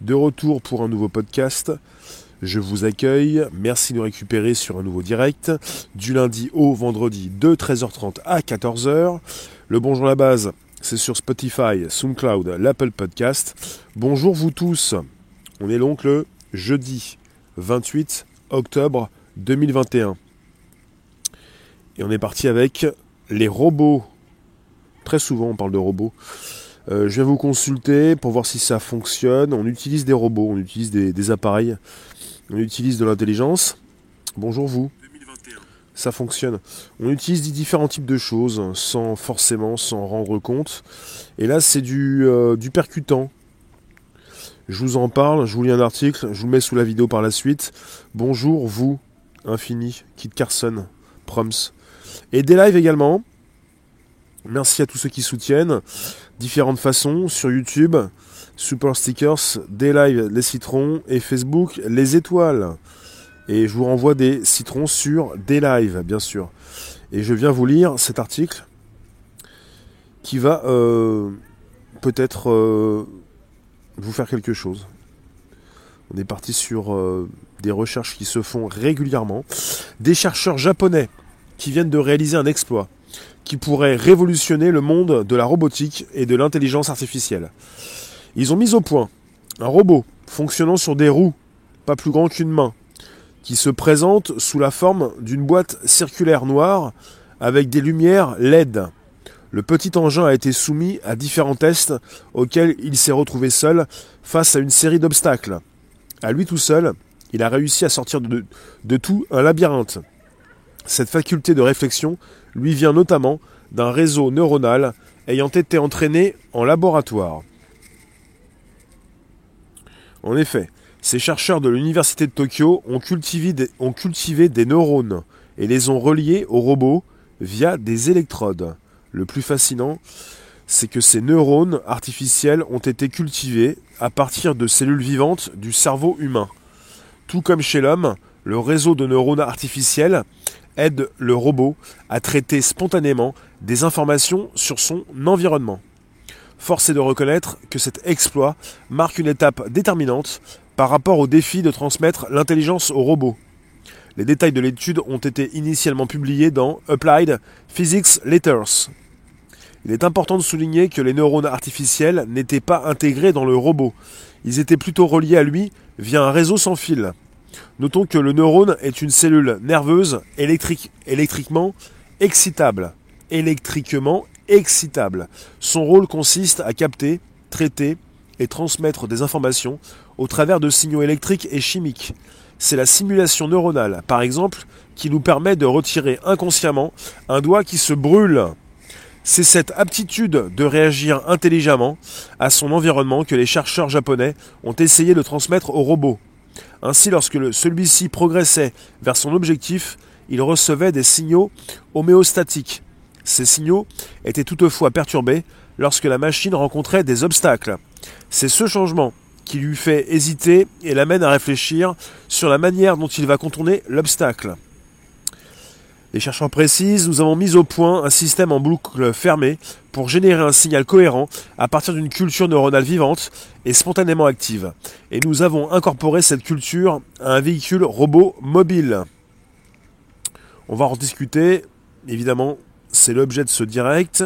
de retour pour un nouveau podcast. Je vous accueille, merci de nous récupérer sur un nouveau direct, du lundi au vendredi de 13h30 à 14h. Le bonjour à la base, c'est sur Spotify, SoundCloud, l'Apple Podcast. Bonjour vous tous, on est donc le jeudi 28 octobre 2021. Et on est parti avec les robots. Très souvent on parle de robots. Euh, je vais vous consulter pour voir si ça fonctionne. On utilise des robots, on utilise des, appareils, on utilise de l'intelligence. Bonjour vous. Ça fonctionne. On utilise différents types de choses sans forcément s'en rendre compte. Et là, c'est du, euh, du percutant. Je vous en parle, je vous lis un article, je vous le mets sous la vidéo par la suite. Bonjour vous, Infini, Kit Carson, Proms. Et des lives également. Merci à tous ceux qui soutiennent. Différentes façons sur YouTube, Super Stickers, des lives, les citrons et Facebook, les étoiles. Et je vous renvoie des citrons sur des lives, bien sûr. Et je viens vous lire cet article qui va euh, peut-être euh, vous faire quelque chose. On est parti sur euh, des recherches qui se font régulièrement. Des chercheurs japonais qui viennent de réaliser un exploit qui pourrait révolutionner le monde de la robotique et de l'intelligence artificielle. Ils ont mis au point un robot fonctionnant sur des roues, pas plus grand qu'une main, qui se présente sous la forme d'une boîte circulaire noire avec des lumières LED. Le petit engin a été soumis à différents tests auxquels il s'est retrouvé seul face à une série d'obstacles. À lui tout seul, il a réussi à sortir de, de tout un labyrinthe. Cette faculté de réflexion lui vient notamment d'un réseau neuronal ayant été entraîné en laboratoire. En effet, ces chercheurs de l'université de Tokyo ont cultivé, des, neurones et les ont reliés aux robots via des électrodes. Le plus fascinant, c'est que ces neurones artificiels ont été cultivés à partir de cellules vivantes du cerveau humain. Tout comme chez l'homme, le réseau de neurones artificiels aide le robot à traiter spontanément des informations sur son environnement. Force est de reconnaître que cet exploit marque une étape déterminante par rapport au défi de transmettre l'intelligence au robot. Les détails de l'étude ont été initialement publiés dans Applied Physics Letters. Il est important de souligner que les neurones artificiels n'étaient pas intégrés dans le robot. Ils étaient plutôt reliés à lui via un réseau sans fil. Notons que le neurone est une cellule nerveuse électrique, électriquement excitable. Son rôle consiste à capter, traiter et transmettre des informations au travers de signaux électriques et chimiques. C'est la simulation neuronale, par exemple, qui nous permet de retirer inconsciemment un doigt qui se brûle. C'est cette aptitude de réagir intelligemment à son environnement que les chercheurs japonais ont essayé de transmettre au robot. Ainsi, lorsque celui-ci progressait vers son objectif, il recevait des signaux homéostatiques. Ces signaux étaient toutefois perturbés lorsque la machine rencontrait des obstacles. C'est ce changement qui lui fait hésiter et l'amène à réfléchir sur la manière dont il va contourner l'obstacle. Les chercheurs précisent, nous avons mis au point un système en boucle fermée pour générer un signal cohérent à partir d'une culture neuronale vivante et spontanément active. Et nous avons incorporé cette culture à un véhicule robot mobile. On va en discuter, évidemment, c'est l'objet de ce direct,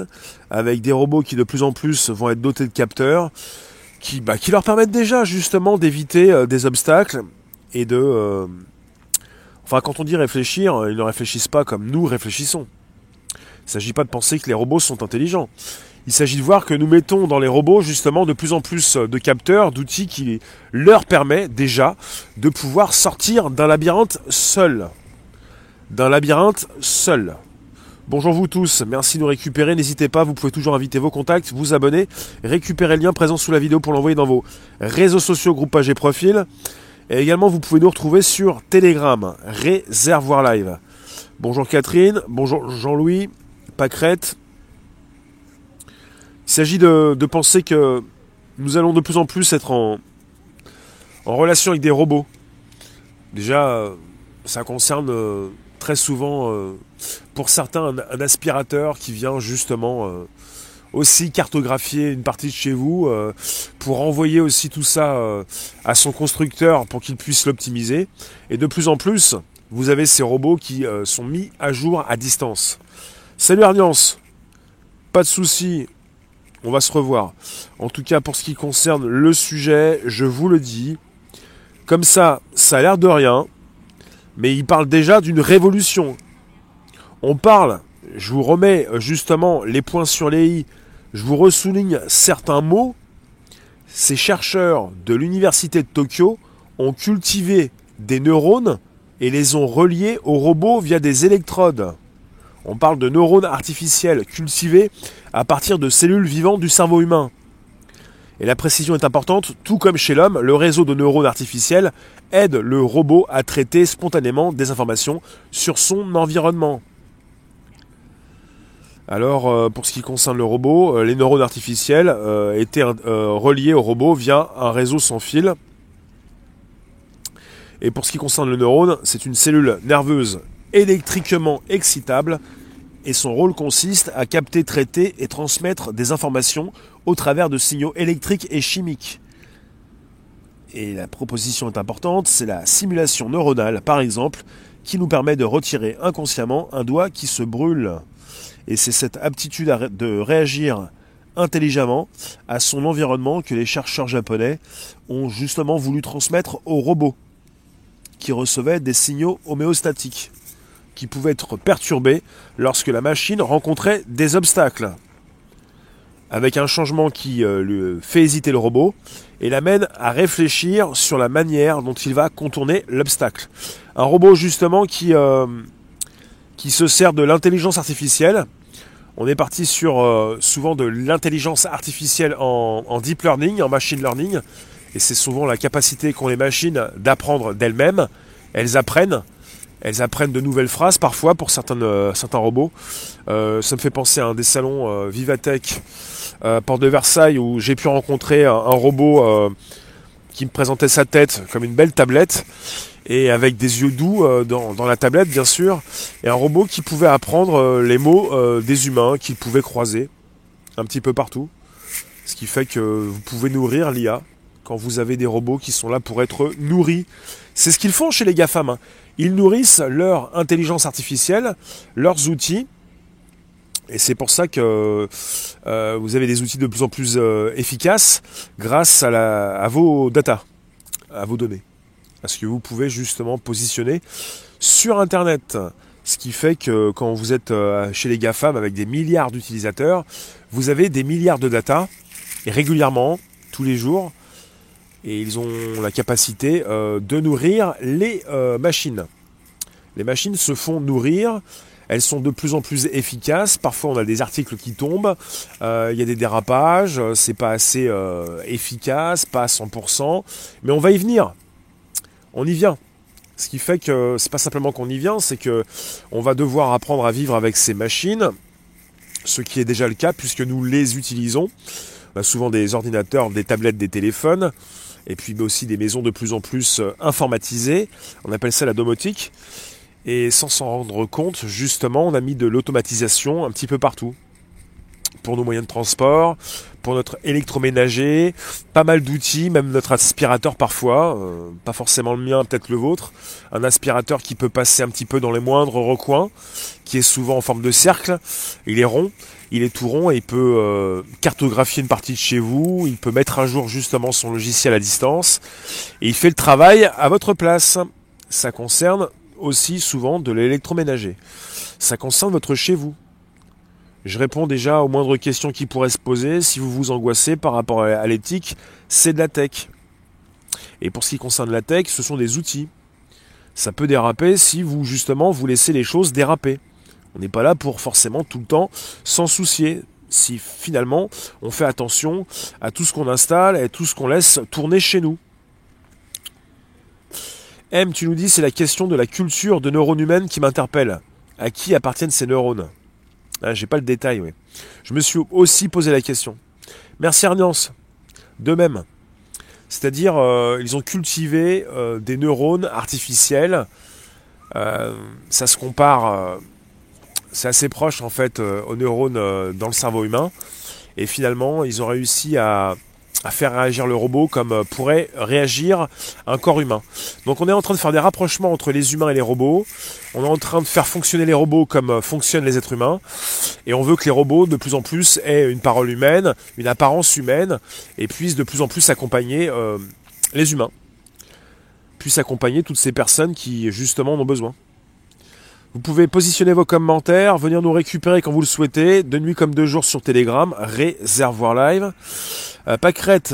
avec des robots qui de plus en plus vont être dotés de capteurs, qui, bah, leur permettent déjà justement d'éviter euh, des obstacles et de... Euh, enfin, quand on dit réfléchir, ils ne réfléchissent pas comme nous réfléchissons. Il ne s'agit pas de penser que les robots sont intelligents. Il s'agit de voir que nous mettons dans les robots justement de plus en plus de capteurs, d'outils qui leur permettent déjà de pouvoir sortir d'un labyrinthe seul. D'un labyrinthe seul. Bonjour vous tous, merci de nous récupérer. N'hésitez pas, vous pouvez toujours inviter vos contacts, vous abonner, récupérer le lien présent sous la vidéo pour l'envoyer dans vos réseaux sociaux, groupes et profils. Et également, vous pouvez nous retrouver sur Telegram, Réservoir Live. Bonjour Catherine, bonjour Jean-Louis, pâquerette. Il s'agit de, penser que nous allons de plus en plus être en, relation avec des robots. Déjà, ça concerne euh, très souvent, euh, pour certains, un, aspirateur qui vient justement, euh, aussi cartographier une partie de chez vous euh, pour envoyer aussi tout ça euh, à son constructeur pour qu'il puisse l'optimiser. Et de plus en plus, vous avez ces robots qui euh, sont mis à jour à distance. Salut Arniance, pas de souci, on va se revoir. En tout cas, pour ce qui concerne le sujet, je vous le dis, comme ça, ça a l'air de rien, mais il parle déjà d'une révolution. On parle, je vous remets justement les points sur les i je vous ressouligne certains mots. Ces chercheurs de l'université de Tokyo ont cultivé des neurones et les ont reliés aux robots via des électrodes. On parle de neurones artificiels cultivés à partir de cellules vivantes du cerveau humain. Et la précision est importante, tout comme chez l'homme, le réseau de neurones artificiels aide le robot à traiter spontanément des informations sur son environnement. Alors, euh, pour ce qui concerne le robot, euh, les neurones artificiels euh, étaient reliés au robot via un réseau sans fil. Et pour ce qui concerne le neurone, c'est une cellule nerveuse électriquement excitable et son rôle consiste à capter, traiter et transmettre des informations au travers de signaux électriques et chimiques. Et la proposition est importante, c'est la simulation neuronale par exemple, qui nous permet de retirer inconsciemment un doigt qui se brûle. Et c'est cette aptitude de réagir intelligemment à son environnement que les chercheurs japonais ont justement voulu transmettre aux robots, qui recevaient des signaux homéostatiques, qui pouvaient être perturbés lorsque la machine rencontrait des obstacles, avec un changement qui euh, lui fait hésiter le robot et l'amène à réfléchir sur la manière dont il va contourner l'obstacle. Un robot justement qui, euh, qui se sert de l'intelligence artificielle on est parti sur euh, souvent de l'intelligence artificielle en, deep learning, en machine learning. Et c'est souvent la capacité qu'ont les machines d'apprendre d'elles-mêmes. Elles apprennent. Elles apprennent de nouvelles phrases parfois pour certains, euh, certains robots. Euh, ça me fait penser à un des salons Vivatech, Porte de Versailles, où j'ai pu rencontrer un robot qui me présentait sa tête comme une belle tablette et avec des yeux doux euh, dans, la tablette bien sûr, et un robot qui pouvait apprendre euh, les mots euh, des humains qu'il pouvait croiser un petit peu partout. Ce qui fait que vous pouvez nourrir l'IA quand vous avez des robots qui sont là pour être nourris. C'est ce qu'ils font chez les GAFAM. Hein. Ils nourrissent leur intelligence artificielle, leurs outils, et c'est pour ça que vous avez des outils de plus en plus efficaces grâce à, la, à vos data, à vos données parce que vous pouvez justement positionner sur Internet. Ce qui fait que quand vous êtes euh, chez les GAFAM avec des milliards d'utilisateurs, vous avez des milliards de data, et régulièrement, tous les jours, et ils ont la capacité euh, de nourrir les euh, machines. Les machines se font nourrir, elles sont de plus en plus efficaces. Parfois, on a des articles qui tombent, il y a des dérapages, c'est pas assez efficace, pas à 100%, mais on va y venir on y vient. Ce qui fait que c'est pas simplement qu'on y vient, c'est que on va devoir apprendre à vivre avec ces machines, ce qui est déjà le cas puisque nous les utilisons. On a souvent des ordinateurs, des tablettes, des téléphones, et puis aussi des maisons de plus en plus euh, informatisées. On appelle ça la domotique. Et sans s'en rendre compte, justement, on a mis de l'automatisation un petit peu partout nos moyens de transport, pour notre électroménager, pas mal d'outils, même notre aspirateur parfois, euh, pas forcément le mien, peut-être le vôtre, un aspirateur qui peut passer un petit peu dans les moindres recoins, qui est souvent en forme de cercle, il est rond, il est tout rond et il peut euh, cartographier une partie de chez vous, il peut mettre à jour justement son logiciel à distance, et il fait le travail à votre place. Ça concerne aussi souvent de l'électroménager. Ça concerne votre chez vous. Je réponds déjà aux moindres questions qui pourraient se poser. Si vous vous angoissez par rapport à l'éthique, c'est de la tech. Et pour ce qui concerne la tech, ce sont des outils. Ça peut déraper si vous justement vous laissez les choses déraper. On n'est pas là pour forcément tout le temps s'en soucier. Si finalement on fait attention à tout ce qu'on installe et tout ce qu'on laisse tourner chez nous. M, tu nous dis c'est la question de la culture de neurones humaines qui m'interpelle. À qui appartiennent ces neurones? Ah, J'ai pas le détail, oui. Je me suis aussi posé la question. Merci Arniance. De même. C'est-à-dire, euh, ils ont cultivé euh, des neurones artificiels. Euh, ça se compare, c'est assez proche en fait aux neurones dans le cerveau humain. Et finalement, ils ont réussi à, à faire réagir le robot comme euh, pourrait réagir un corps humain. Donc on est en train de faire des rapprochements entre les humains et les robots. On est en train de faire fonctionner les robots comme euh, fonctionnent les êtres humains. Et on veut que les robots de plus en plus aient une parole humaine, une apparence humaine, et puissent de plus en plus accompagner euh, les humains. Puissent accompagner toutes ces personnes qui justement en ont besoin. Vous pouvez positionner vos commentaires, venir nous récupérer quand vous le souhaitez, de nuit comme de jour sur Telegram, Réservoir Live. Euh,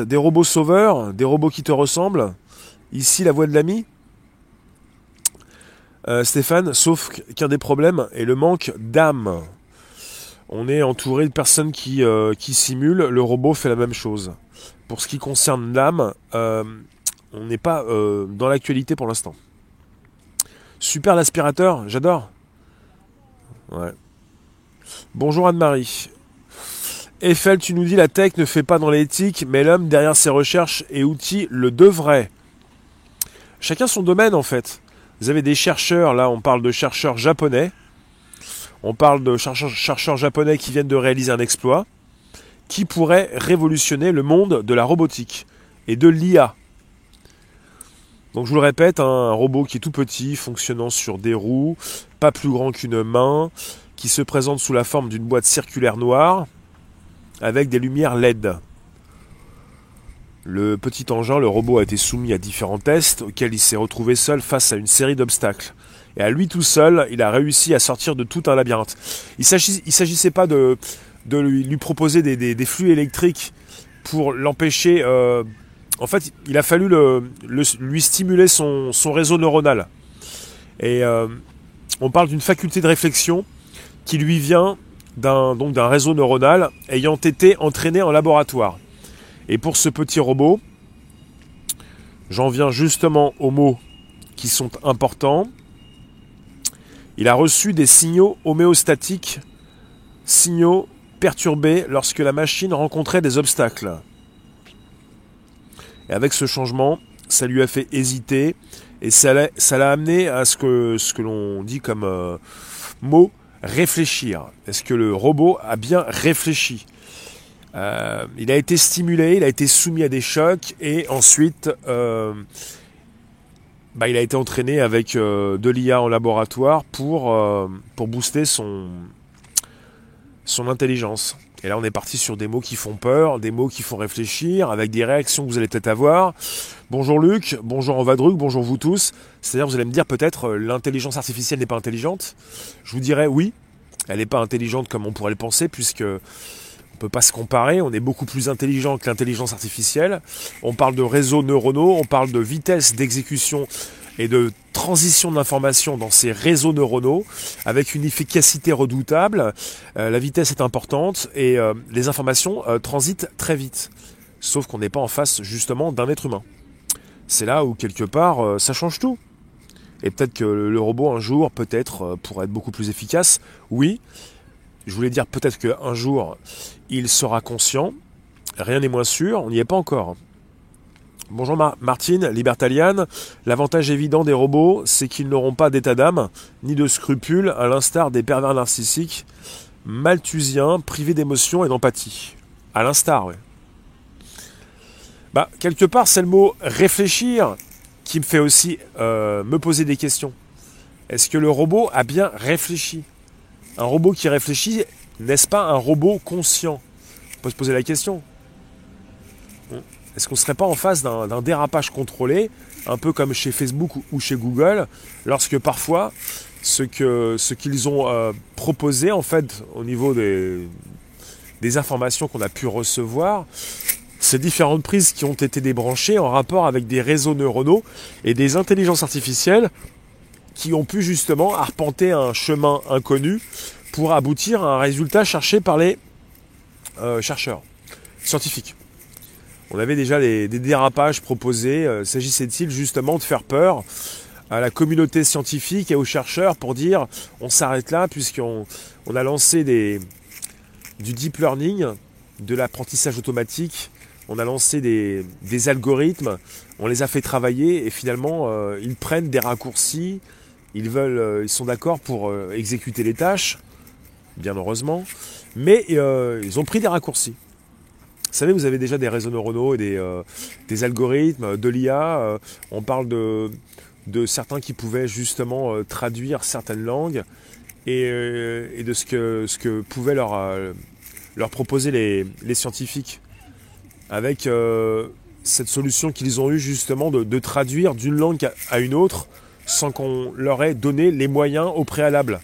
des robots sauveurs, des robots qui te ressemblent. Ici, la voix de l'ami. Euh, Stéphane, sauf qu'un des problèmes est le manque d'âme. On est entouré de personnes qui, euh, qui simulent, le robot fait la même chose. Pour ce qui concerne l'âme, euh, on n'est pas dans l'actualité pour l'instant. Super l'aspirateur, j'adore. Bonjour Anne-Marie. Eiffel, tu nous dis la tech ne fait pas dans l'éthique, mais l'homme derrière ses recherches et outils le devrait. Chacun son domaine en fait. Vous avez des chercheurs, là on parle de chercheurs japonais. On parle de chercheurs, chercheurs japonais qui viennent de réaliser un exploit qui pourrait révolutionner le monde de la robotique et de l'IA. Donc je vous le répète, un robot qui est tout petit, fonctionnant sur des roues, pas plus grand qu'une main, qui se présente sous la forme d'une boîte circulaire noire, avec des lumières LED. Le petit engin, le robot a été soumis à différents tests auxquels il s'est retrouvé seul face à une série d'obstacles. Et à lui tout seul, il a réussi à sortir de tout un labyrinthe. Il ne s'agissait pas de, lui, proposer des, flux électriques pour l'empêcher. Euh, en fait, il a fallu lui stimuler son, réseau neuronal. Et euh, on parle d'une faculté de réflexion qui lui vient d'un réseau neuronal ayant été entraîné en laboratoire. Et pour ce petit robot, j'en viens justement aux mots qui sont importants. Il a reçu des signaux homéostatiques, signaux perturbés lorsque la machine rencontrait des obstacles. Et avec ce changement, ça lui a fait hésiter et ça l'a amené à ce que, ce que l'on dit comme euh, mot réfléchir. Est-ce que le robot a bien réfléchi? Euh, Il a été stimulé, il a été soumis à des chocs et ensuite euh, bah, il a été entraîné avec de l'IA en laboratoire pour, pour booster son, son intelligence. Et là, on est parti sur des mots qui font peur, des mots qui font réfléchir, avec des réactions que vous allez peut-être avoir. Bonjour Luc, bonjour Envadruc, bonjour vous tous. C'est-à-dire, vous allez me dire peut-être euh, l'intelligence artificielle n'est pas intelligente. Je vous dirais oui, elle n'est pas intelligente comme on pourrait le penser, puisque on peut pas se comparer, on est beaucoup plus intelligent que l'intelligence artificielle. On parle de réseaux neuronaux, on parle de vitesse d'exécution et de transition d'information dans ces réseaux neuronaux avec une efficacité redoutable. Euh, la vitesse est importante et euh, les informations euh, transitent très vite. Sauf qu'on n'est pas en face justement d'un être humain. C'est là où quelque part ça change tout. Et peut-être que le robot un jour, peut-être, pourrait être beaucoup plus efficace. Oui. Je voulais dire peut-être qu'un jour, il sera conscient. Rien n'est moins sûr, on n'y est pas encore. Bonjour Mar Martine, libertaliane. L'avantage évident des robots, c'est qu'ils n'auront pas d'état d'âme, ni de scrupules, à l'instar des pervers narcissiques, malthusiens, privés d'émotion et d'empathie. À l'instar, oui. Bah, quelque part, c'est le mot réfléchir qui me fait aussi euh, me poser des questions. Est-ce que le robot a bien réfléchi? Un robot qui réfléchit, n'est-ce pas un robot conscient? On peut se poser la question. Est-ce qu'on ne serait pas en face d'un dérapage contrôlé, un peu comme chez Facebook ou chez Google, lorsque parfois ce qu'ils ont euh, proposé en fait au niveau des, des informations qu'on a pu recevoir, ces différentes prises qui ont été débranchées en rapport avec des réseaux neuronaux et des intelligences artificielles qui ont pu justement arpenter un chemin inconnu pour aboutir à un résultat cherché par les euh, chercheurs scientifiques. On avait déjà des, dérapages proposés. Euh, S'agissait-il justement de faire peur à la communauté scientifique et aux chercheurs pour dire on s'arrête là puisqu'on on a lancé du deep learning, de l'apprentissage automatique, on a lancé des, algorithmes, on les a fait travailler et finalement euh, ils prennent des raccourcis, ils veulent, euh, ils sont d'accord pour exécuter les tâches, bien heureusement, mais ils ont pris des raccourcis. Savez, vous avez déjà des réseaux neuronaux et des, euh, algorithmes, de l'IA. euh, on parle de, certains qui pouvaient justement euh, traduire certaines langues et, euh, de ce que, pouvaient leur, euh, proposer les, scientifiques. Avec euh, cette solution qu'ils ont eue justement de, traduire d'une langue à- une autre sans qu'on leur ait donné les moyens au préalable.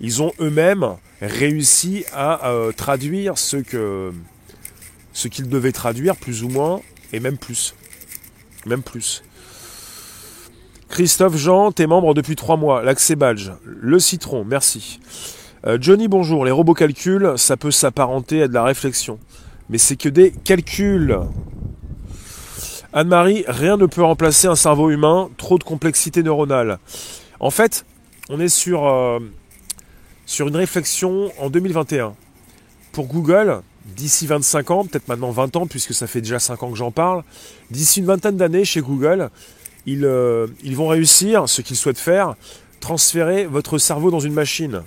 Ils ont eux-mêmes réussi à euh, traduire ce que ce qu'ils devaient traduire plus ou moins et même plus. Même plus. Christophe Jean, t'es membre depuis trois mois. L'accès badge. Le citron, merci. Euh, Johnny, bonjour. Les robots calculs, ça peut s'apparenter à de la réflexion. Mais c'est que des calculs. Anne-Marie, rien ne peut remplacer un cerveau humain, trop de complexité neuronale. En fait, on est sur, euh, sur une réflexion en 2021. Pour Google, d'ici 25 ans, peut-être maintenant 20 ans, puisque ça fait déjà 5 ans que j'en parle, d'ici une vingtaine d'années chez Google, ils, euh, ils vont réussir, ce qu'ils souhaitent faire, transférer votre cerveau dans une machine.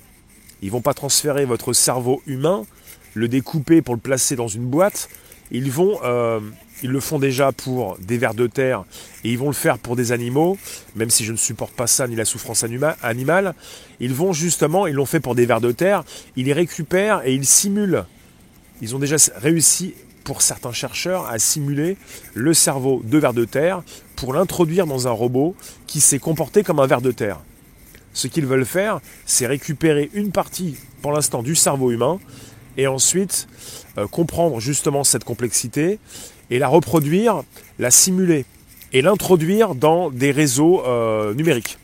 Ils vont pas transférer votre cerveau humain, le découper pour le placer dans une boîte. Euh, ils le font déjà pour des vers de terre et ils vont le faire pour des animaux, même si je ne supporte pas ça ni la souffrance anima- animale. Ils vont justement, ils l'ont fait pour des vers de terre, ils les récupèrent et ils simulent. Ils ont déjà réussi, pour certains chercheurs, à simuler le cerveau de vers de terre pour l'introduire dans un robot qui s'est comporté comme un ver de terre. Ce qu'ils veulent faire, c'est récupérer une partie, pour l'instant, du cerveau humain et ensuite euh, comprendre justement cette complexité et la reproduire, la simuler et l'introduire dans des réseaux euh, numériques.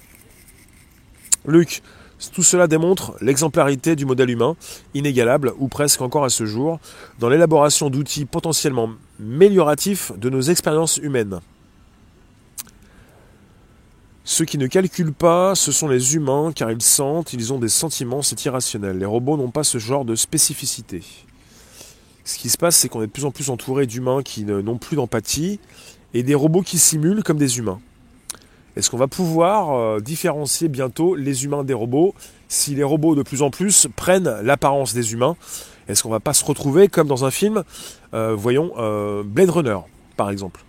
Luc, tout cela démontre l'exemplarité du modèle humain, inégalable ou presque encore à ce jour, dans l'élaboration d'outils potentiellement amélioratifs de nos expériences humaines. Ceux qui ne calculent pas, ce sont les humains, car ils sentent, ils ont des sentiments, c'est irrationnel. Les robots n'ont pas ce genre de spécificité. Ce qui se passe, c'est qu'on est de plus en plus entouré d'humains qui n'ont plus d'empathie, et des robots qui simulent comme des humains. Est-ce qu'on va pouvoir euh, différencier bientôt les humains des robots si les robots de plus en plus prennent l'apparence des humains? Est-ce qu'on va pas se retrouver comme dans un film, euh, voyons, euh, Blade Runner, par exemple?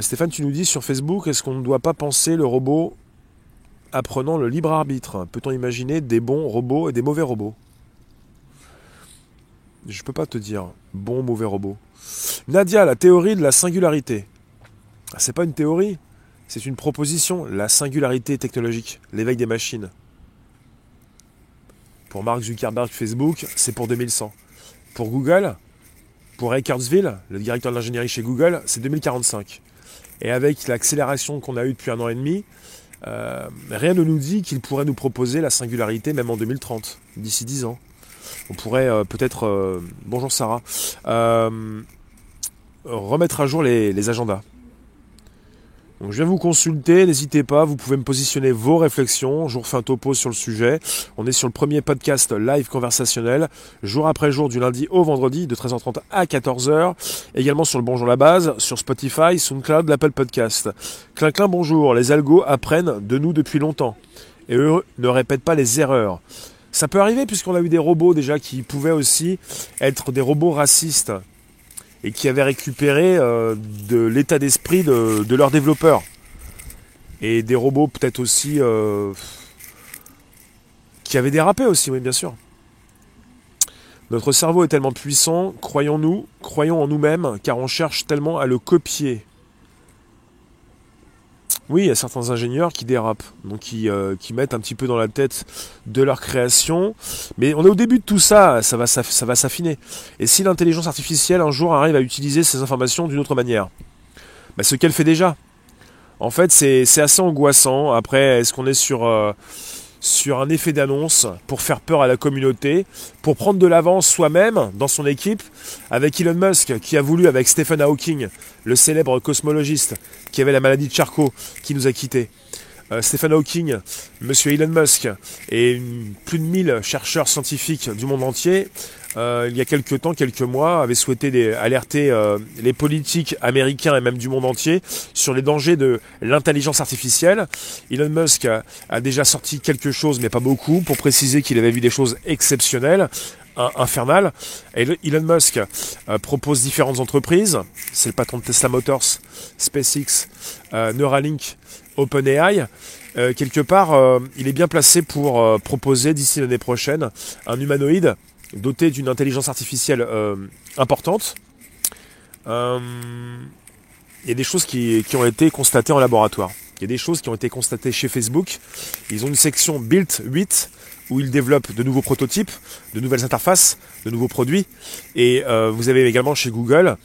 Stéphane, tu nous dis sur Facebook, est-ce qu'on ne doit pas penser le robot apprenant le libre arbitre? Peut-on imaginer des bons robots et des mauvais robots? Je peux pas te dire bon mauvais robot. Nadia, la théorie de la singularité. Ah, C'est pas une théorie, c'est une proposition, la singularité technologique, l'éveil des machines. Pour Mark Zuckerberg Facebook, c'est pour 2100. Pour Google, pour Ray le directeur de l'ingénierie chez Google, c'est 2045. Et avec l'accélération qu'on a eue depuis un an et demi, euh, rien ne nous dit qu'il pourrait nous proposer la singularité même en 2030, d'ici 10 ans. On pourrait euh, peut-être... euh, bonjour Sarah. Remettre à jour les agendas. Donc je viens vous consulter, n'hésitez pas, vous pouvez me positionner vos réflexions, je vous refais un topo sur le sujet. On est sur le premier podcast live conversationnel, jour après jour du lundi au vendredi de 13h30 à 14h. Également sur le Bonjour la base, sur Spotify, SoundCloud, l'Apple Podcast. Clin clin bonjour, les algos apprennent de nous depuis longtemps. Et eux ne répètent pas les erreurs. Ça peut arriver puisqu'on a eu des robots déjà qui pouvaient aussi être des robots racistes et qui avaient récupéré euh, de l'état d'esprit de, leurs développeurs. Et des robots peut-être aussi euh, qui avaient dérapé aussi, oui bien sûr. Notre cerveau est tellement puissant, croyons-nous, croyons en nous-mêmes, car on cherche tellement à le copier. Oui, il y a certains ingénieurs qui dérapent, donc qui, euh, qui mettent un petit peu dans la tête de leur création. Mais on est au début de tout ça, ça va, ça va s'affiner. Et si l'intelligence artificielle un jour arrive à utiliser ces informations d'une autre manière? Bah, Ce qu'elle fait déjà. En fait, c'est c'est assez angoissant. Après, est-ce qu'on est sur, euh, sur un effet d'annonce pour faire peur à la communauté, pour prendre de l'avance soi-même dans son équipe, avec Elon Musk qui a voulu, avec Stephen Hawking, le célèbre cosmologiste qui avait la maladie de Charcot, qui nous a quittés. Euh, Stephen Hawking, Monsieur Elon Musk et plus de 1000 chercheurs scientifiques du monde entier, euh, il y a quelques temps, quelques mois, avaient souhaité des- alerter euh, les politiques américains et même du monde entier sur les dangers de l'intelligence artificielle. Elon Musk a, déjà sorti quelque chose, mais pas beaucoup, pour préciser qu'il avait vu des choses exceptionnelles. infernal. Elon Musk propose différentes entreprises. C'est le patron de Tesla Motors, SpaceX, Neuralink, OpenAI. quelque part, il est bien placé pour proposer d'ici l'année prochaine un humanoïde doté d'une intelligence artificielle importante. Il y a des choses qui, ont été constatées en laboratoire. Il y a des choses qui ont été constatées chez Facebook. Ils ont une section Build 8 où ils développent de nouveaux prototypes, de nouvelles interfaces, de nouveaux produits. Et euh, vous avez également chez Google,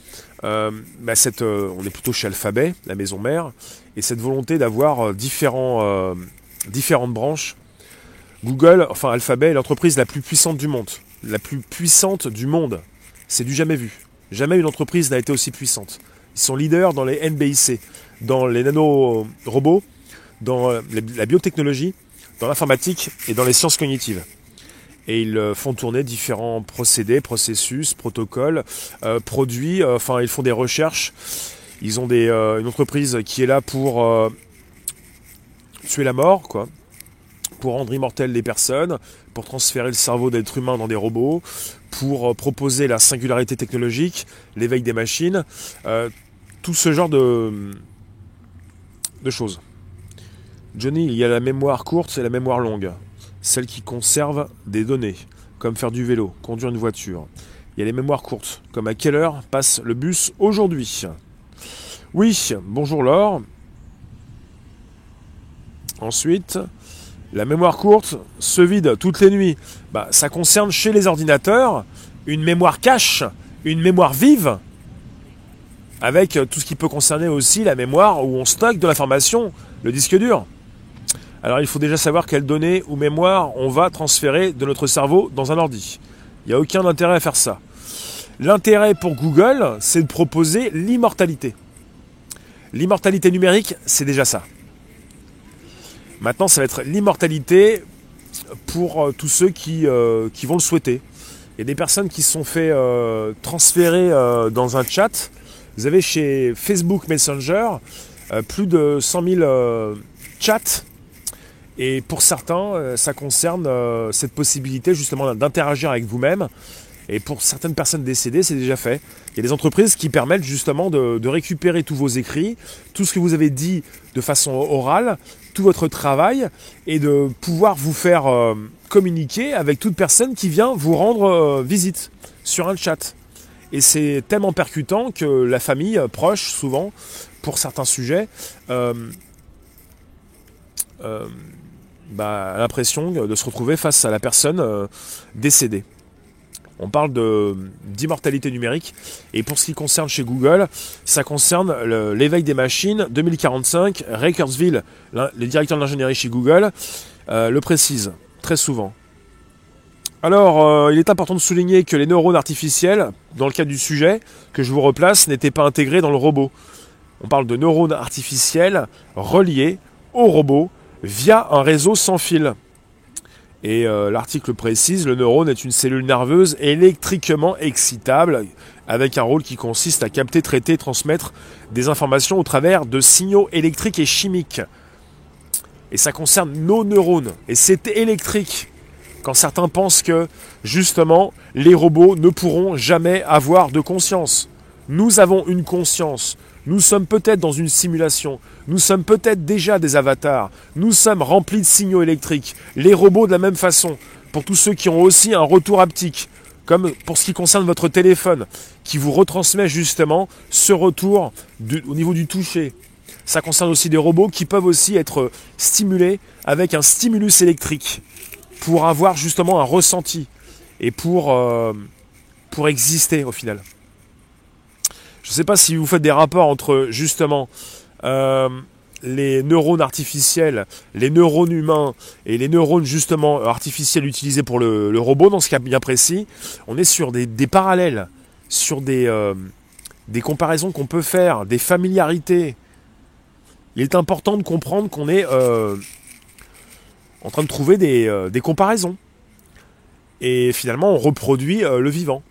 euh, bah cette, euh, on est plutôt chez Alphabet, la maison mère, et cette volonté d'avoir différentes branches. Google, enfin Alphabet est l'entreprise la plus puissante du monde. La plus puissante du monde. C'est du jamais vu. Jamais une entreprise n'a été aussi puissante. Ils sont leaders dans les NBIC dans les nanorobots, dans euh, la biotechnologie, dans l'informatique et dans les sciences cognitives. Et ils euh, font tourner différents procédés, processus, protocoles, euh, produits, enfin ils font des recherches. Ils ont une entreprise qui est là pour tuer la mort, quoi, pour rendre immortelles les personnes, pour transférer le cerveau d'êtres humains dans des robots, pour proposer la singularité technologique, l'éveil des machines, tout ce genre de, deux choses. Johnny, il y a la mémoire courte et la mémoire longue. Celle qui conserve des données, comme faire du vélo, conduire une voiture. Il y a les mémoires courtes, comme à quelle heure passe le bus aujourd'hui. Oui, bonjour Laure. Ensuite, la mémoire courte se vide toutes les nuits. Bah, ça concerne chez les ordinateurs une mémoire cache, une mémoire vive, avec tout ce qui peut concerner aussi la mémoire où on stocke de l'information, le disque dur. Alors il faut déjà savoir quelles données ou mémoire on va transférer de notre cerveau dans un ordi. Il n'y a aucun intérêt à faire ça. L'intérêt pour Google, c'est de proposer l'immortalité. L'immortalité numérique, c'est déjà ça. Maintenant, ça va être l'immortalité pour euh, tous ceux qui, euh, qui, vont le souhaiter. Il y a des personnes qui se sont fait transférer dans un chat vous avez chez Facebook Messenger euh, plus de 100 000 euh, chats. Et pour certains, euh, ça concerne cette possibilité justement d'interagir avec vous-même. Et pour certaines personnes décédées, c'est déjà fait. Il y a des entreprises qui permettent justement de, récupérer tous vos écrits, tout ce que vous avez dit de façon orale, tout votre travail, et de pouvoir vous faire communiquer avec toute personne qui vient vous rendre visite sur un chat. Et c'est tellement percutant que la famille euh, proche, souvent, pour certains sujets, euh, euh, bah, a l'impression de se retrouver face à la personne décédée. On parle d'immortalité numérique. Et pour ce qui concerne chez Google, ça concerne l'éveil des machines 2045. Ray Kurzweil, le directeur de l'ingénierie chez Google, le précise très souvent. Alors, euh, il est important de souligner que les neurones artificiels, dans le cadre du sujet que je vous replace, n'étaient pas intégrés dans le robot. On parle de neurones artificiels reliés au robot via un réseau sans fil. Et euh, l'article précise, le neurone est une cellule nerveuse électriquement excitable, avec un rôle qui consiste à capter, traiter et transmettre des informations au travers de signaux électriques et chimiques. Et ça concerne nos neurones. Et c'est électrique quand certains pensent que justement les robots ne pourront jamais avoir de conscience. Nous avons une conscience. Nous sommes peut-être dans une simulation. Nous sommes peut-être déjà des avatars. Nous sommes remplis de signaux électriques. Les robots de la même façon. Pour tous ceux qui ont aussi un retour haptique. Comme pour ce qui concerne votre téléphone, qui vous retransmet justement ce retour au niveau du toucher. Ça concerne aussi des robots qui peuvent aussi être stimulés avec un stimulus électrique pour avoir justement un ressenti et pour, euh, pour exister au final. Je ne sais pas si vous faites des rapports entre justement euh, les neurones artificiels, les neurones humains et les neurones justement artificiels utilisés pour le, robot dans ce cas bien précis. On est sur des, parallèles, sur des, euh, des comparaisons qu'on peut faire, des familiarités. Il est important de comprendre qu'on est en train de trouver euh, des, comparaisons. Et finalement, on reproduit euh, le vivant.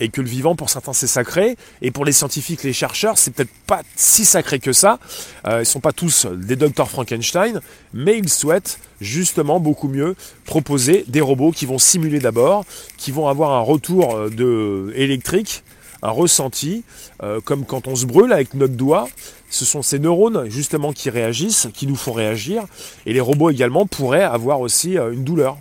Et que le vivant pour certains c'est sacré et pour les scientifiques, les chercheurs, c'est peut-être pas si sacré que ça. Euh, ils sont pas tous des docteurs Frankenstein, mais ils souhaitent justement beaucoup mieux proposer des robots qui vont simuler d'abord, qui vont avoir un retour euh, de électrique, un ressenti, euh, comme quand on se brûle avec notre doigt. Ce sont ces neurones justement qui réagissent, qui nous font réagir, et les robots également pourraient avoir aussi une douleur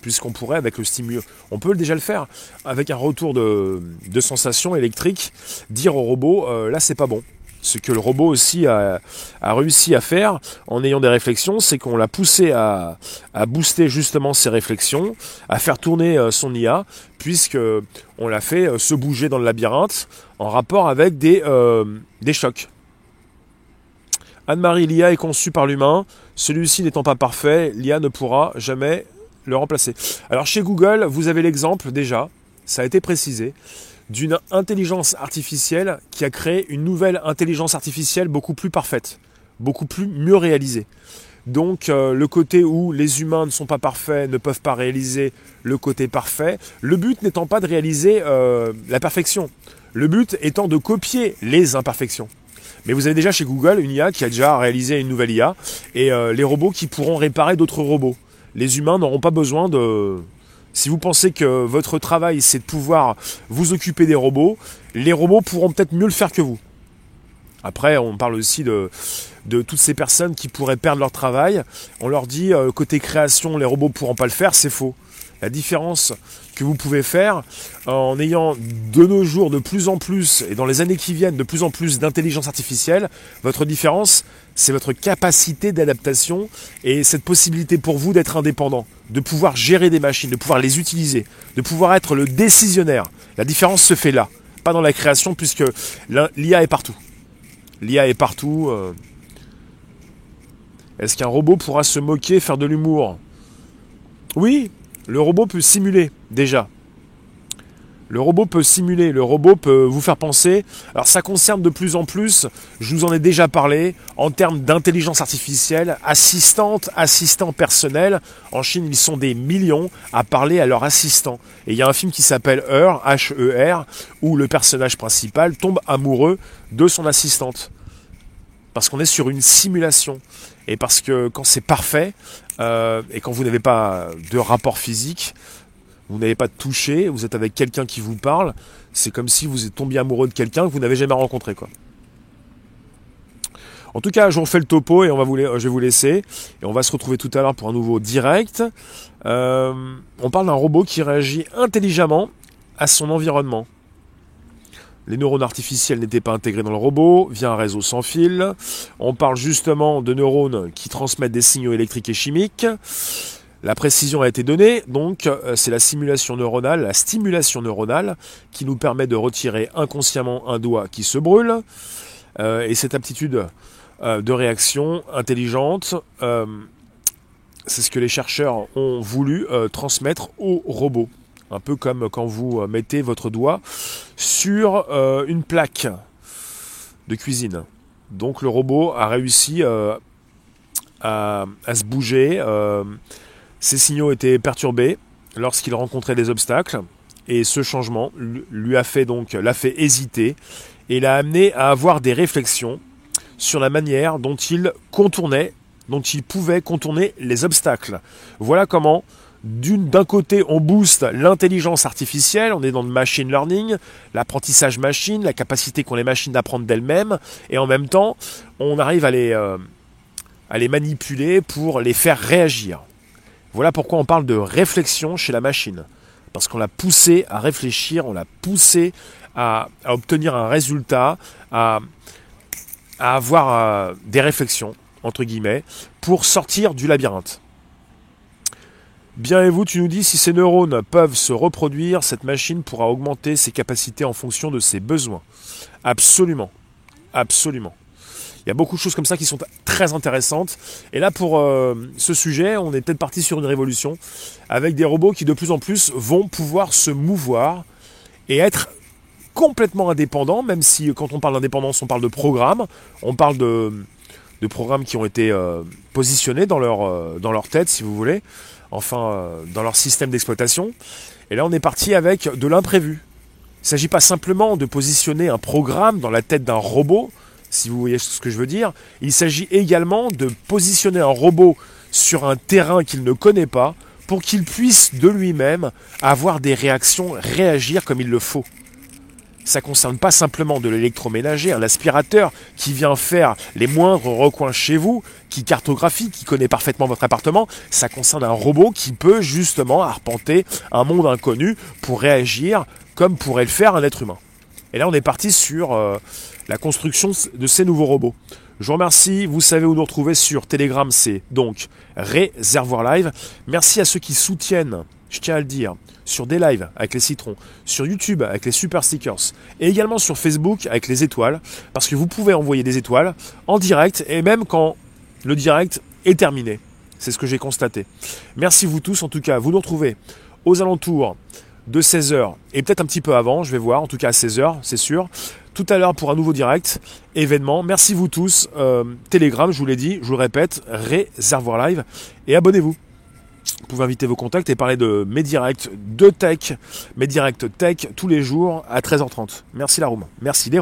puisqu'on pourrait avec le stimulus, on peut déjà le faire, avec un retour de, sensation électrique, dire au robot, euh, là c'est pas bon. Ce que le robot aussi a, réussi à faire en ayant des réflexions, c'est qu'on l'a poussé à, booster justement ses réflexions, à faire tourner euh, son IA, puisque on l'a fait euh, se bouger dans le labyrinthe en rapport avec des chocs. Anne-Marie, l'IA est conçue par l'humain. Celui-ci n'étant pas parfait, l'IA ne pourra jamais le remplacer. Alors chez Google, vous avez l'exemple déjà, ça a été précisé, d'une intelligence artificielle qui a créé une nouvelle intelligence artificielle beaucoup plus parfaite, beaucoup plus mieux réalisée. Donc euh, le côté où les humains ne sont pas parfaits, ne peuvent pas réaliser le côté parfait, le but n'étant pas de réaliser euh, la perfection, le but étant de copier les imperfections. Mais vous avez déjà chez Google une IA qui a déjà réalisé une nouvelle IA et euh, les robots qui pourront réparer d'autres robots les humains n'auront pas besoin de... Si vous pensez que votre travail c'est de pouvoir vous occuper des robots, les robots pourront peut-être mieux le faire que vous. Après, on parle aussi de, toutes ces personnes qui pourraient perdre leur travail. On leur dit, euh, côté création, les robots ne pourront pas le faire, c'est faux. La différence que vous pouvez faire en ayant de nos jours de plus en plus, et dans les années qui viennent, de plus en plus d'intelligence artificielle, votre différence, c'est votre capacité d'adaptation et cette possibilité pour vous d'être indépendant, de pouvoir gérer des machines, de pouvoir les utiliser, de pouvoir être le décisionnaire. La différence se fait là, pas dans la création, puisque l'IA est partout. L'IA est partout. Euh. Est-ce qu'un robot pourra se moquer, faire de l'humour? Oui, le robot peut simuler déjà. Le robot peut simuler, le robot peut vous faire penser. Alors ça concerne de plus en plus, je vous en ai déjà parlé, en termes d'intelligence artificielle, assistante, assistant personnel. En Chine, ils sont des millions à parler à leur assistant. Et il y a un film qui s'appelle Her, H-E-R, où le personnage principal tombe amoureux de son assistante. Parce qu'on est sur une simulation. Et parce que quand c'est parfait, euh, et quand vous n'avez pas de rapport physique, vous n'avez pas de toucher, vous êtes avec quelqu'un qui vous parle, c'est comme si vous êtes tombé amoureux de quelqu'un que vous n'avez jamais rencontré. Quoi. En tout cas, je vous refais le topo et on va vous, je vais vous laisser. Et on va se retrouver tout à l'heure pour un nouveau direct. Euh, on parle d'un robot qui réagit intelligemment à son environnement. Les neurones artificiels n'étaient pas intégrés dans le robot via un réseau sans fil. On parle justement de neurones qui transmettent des signaux électriques et chimiques. La précision a été donnée, donc euh, c'est la simulation neuronale, la stimulation neuronale qui nous permet de retirer inconsciemment un doigt qui se brûle. Euh, et cette aptitude euh, de réaction intelligente, c'est ce que les chercheurs ont voulu transmettre au robot. Un peu comme quand vous mettez votre doigt sur une plaque de cuisine. Donc le robot a réussi à, se bouger. Ses signaux étaient perturbés lorsqu'il rencontrait des obstacles. Et ce changement lui a fait donc l'a fait hésiter et l'a amené à avoir des réflexions sur la manière dont il contournait, dont il pouvait contourner les obstacles. Voilà comment d'un côté, on booste l'intelligence artificielle, on est dans le machine learning, l'apprentissage machine, la capacité qu'ont les machines d'apprendre d'elles-mêmes, et en même temps, on arrive à les, euh, à les manipuler pour les faire réagir. Voilà pourquoi on parle de réflexion chez la machine. Parce qu'on l'a poussé à réfléchir, on l'a poussé à, obtenir un résultat, à, avoir euh, des réflexions, entre guillemets, pour sortir du labyrinthe. Bien et vous, tu nous dis si ces neurones peuvent se reproduire, cette machine pourra augmenter ses capacités en fonction de ses besoins. Absolument. Absolument. Il y a beaucoup de choses comme ça qui sont très intéressantes. Et là, pour euh, ce sujet, on est peut-être parti sur une révolution avec des robots qui de plus en plus vont pouvoir se mouvoir et être complètement indépendants, même si quand on parle d'indépendance, on parle de programmes, on parle de, programmes qui ont été euh, positionnés dans leur, euh, dans leur tête, si vous voulez enfin euh, dans leur système d'exploitation. Et là, on est parti avec de l'imprévu. Il ne s'agit pas simplement de positionner un programme dans la tête d'un robot, si vous voyez ce que je veux dire. Il s'agit également de positionner un robot sur un terrain qu'il ne connaît pas pour qu'il puisse de lui-même avoir des réactions, réagir comme il le faut ça concerne pas simplement de l'électroménager, un aspirateur qui vient faire les moindres recoins chez vous, qui cartographie, qui connaît parfaitement votre appartement, ça concerne un robot qui peut justement arpenter un monde inconnu pour réagir comme pourrait le faire un être humain. Et là, on est parti sur euh, la construction de ces nouveaux robots. Je vous remercie, vous savez où nous retrouver sur Telegram, c'est donc Réservoir Live. Merci à ceux qui soutiennent, je tiens à le dire, sur des lives avec les citrons, sur YouTube avec les super stickers, et également sur Facebook avec les étoiles, parce que vous pouvez envoyer des étoiles en direct, et même quand le direct est terminé. C'est ce que j'ai constaté. Merci vous tous, en tout cas, vous nous retrouvez aux alentours de 16h, et peut-être un petit peu avant, je vais voir, en tout cas à 16h, c'est sûr. Tout à l'heure pour un nouveau direct, événement. Merci vous tous. Euh, Telegram, je vous l'ai dit, je vous le répète, réservoir live, et abonnez-vous. Vous pouvez inviter vos contacts et parler de mes directs de tech, mes directs tech tous les jours à 13h30. Merci la. Merci les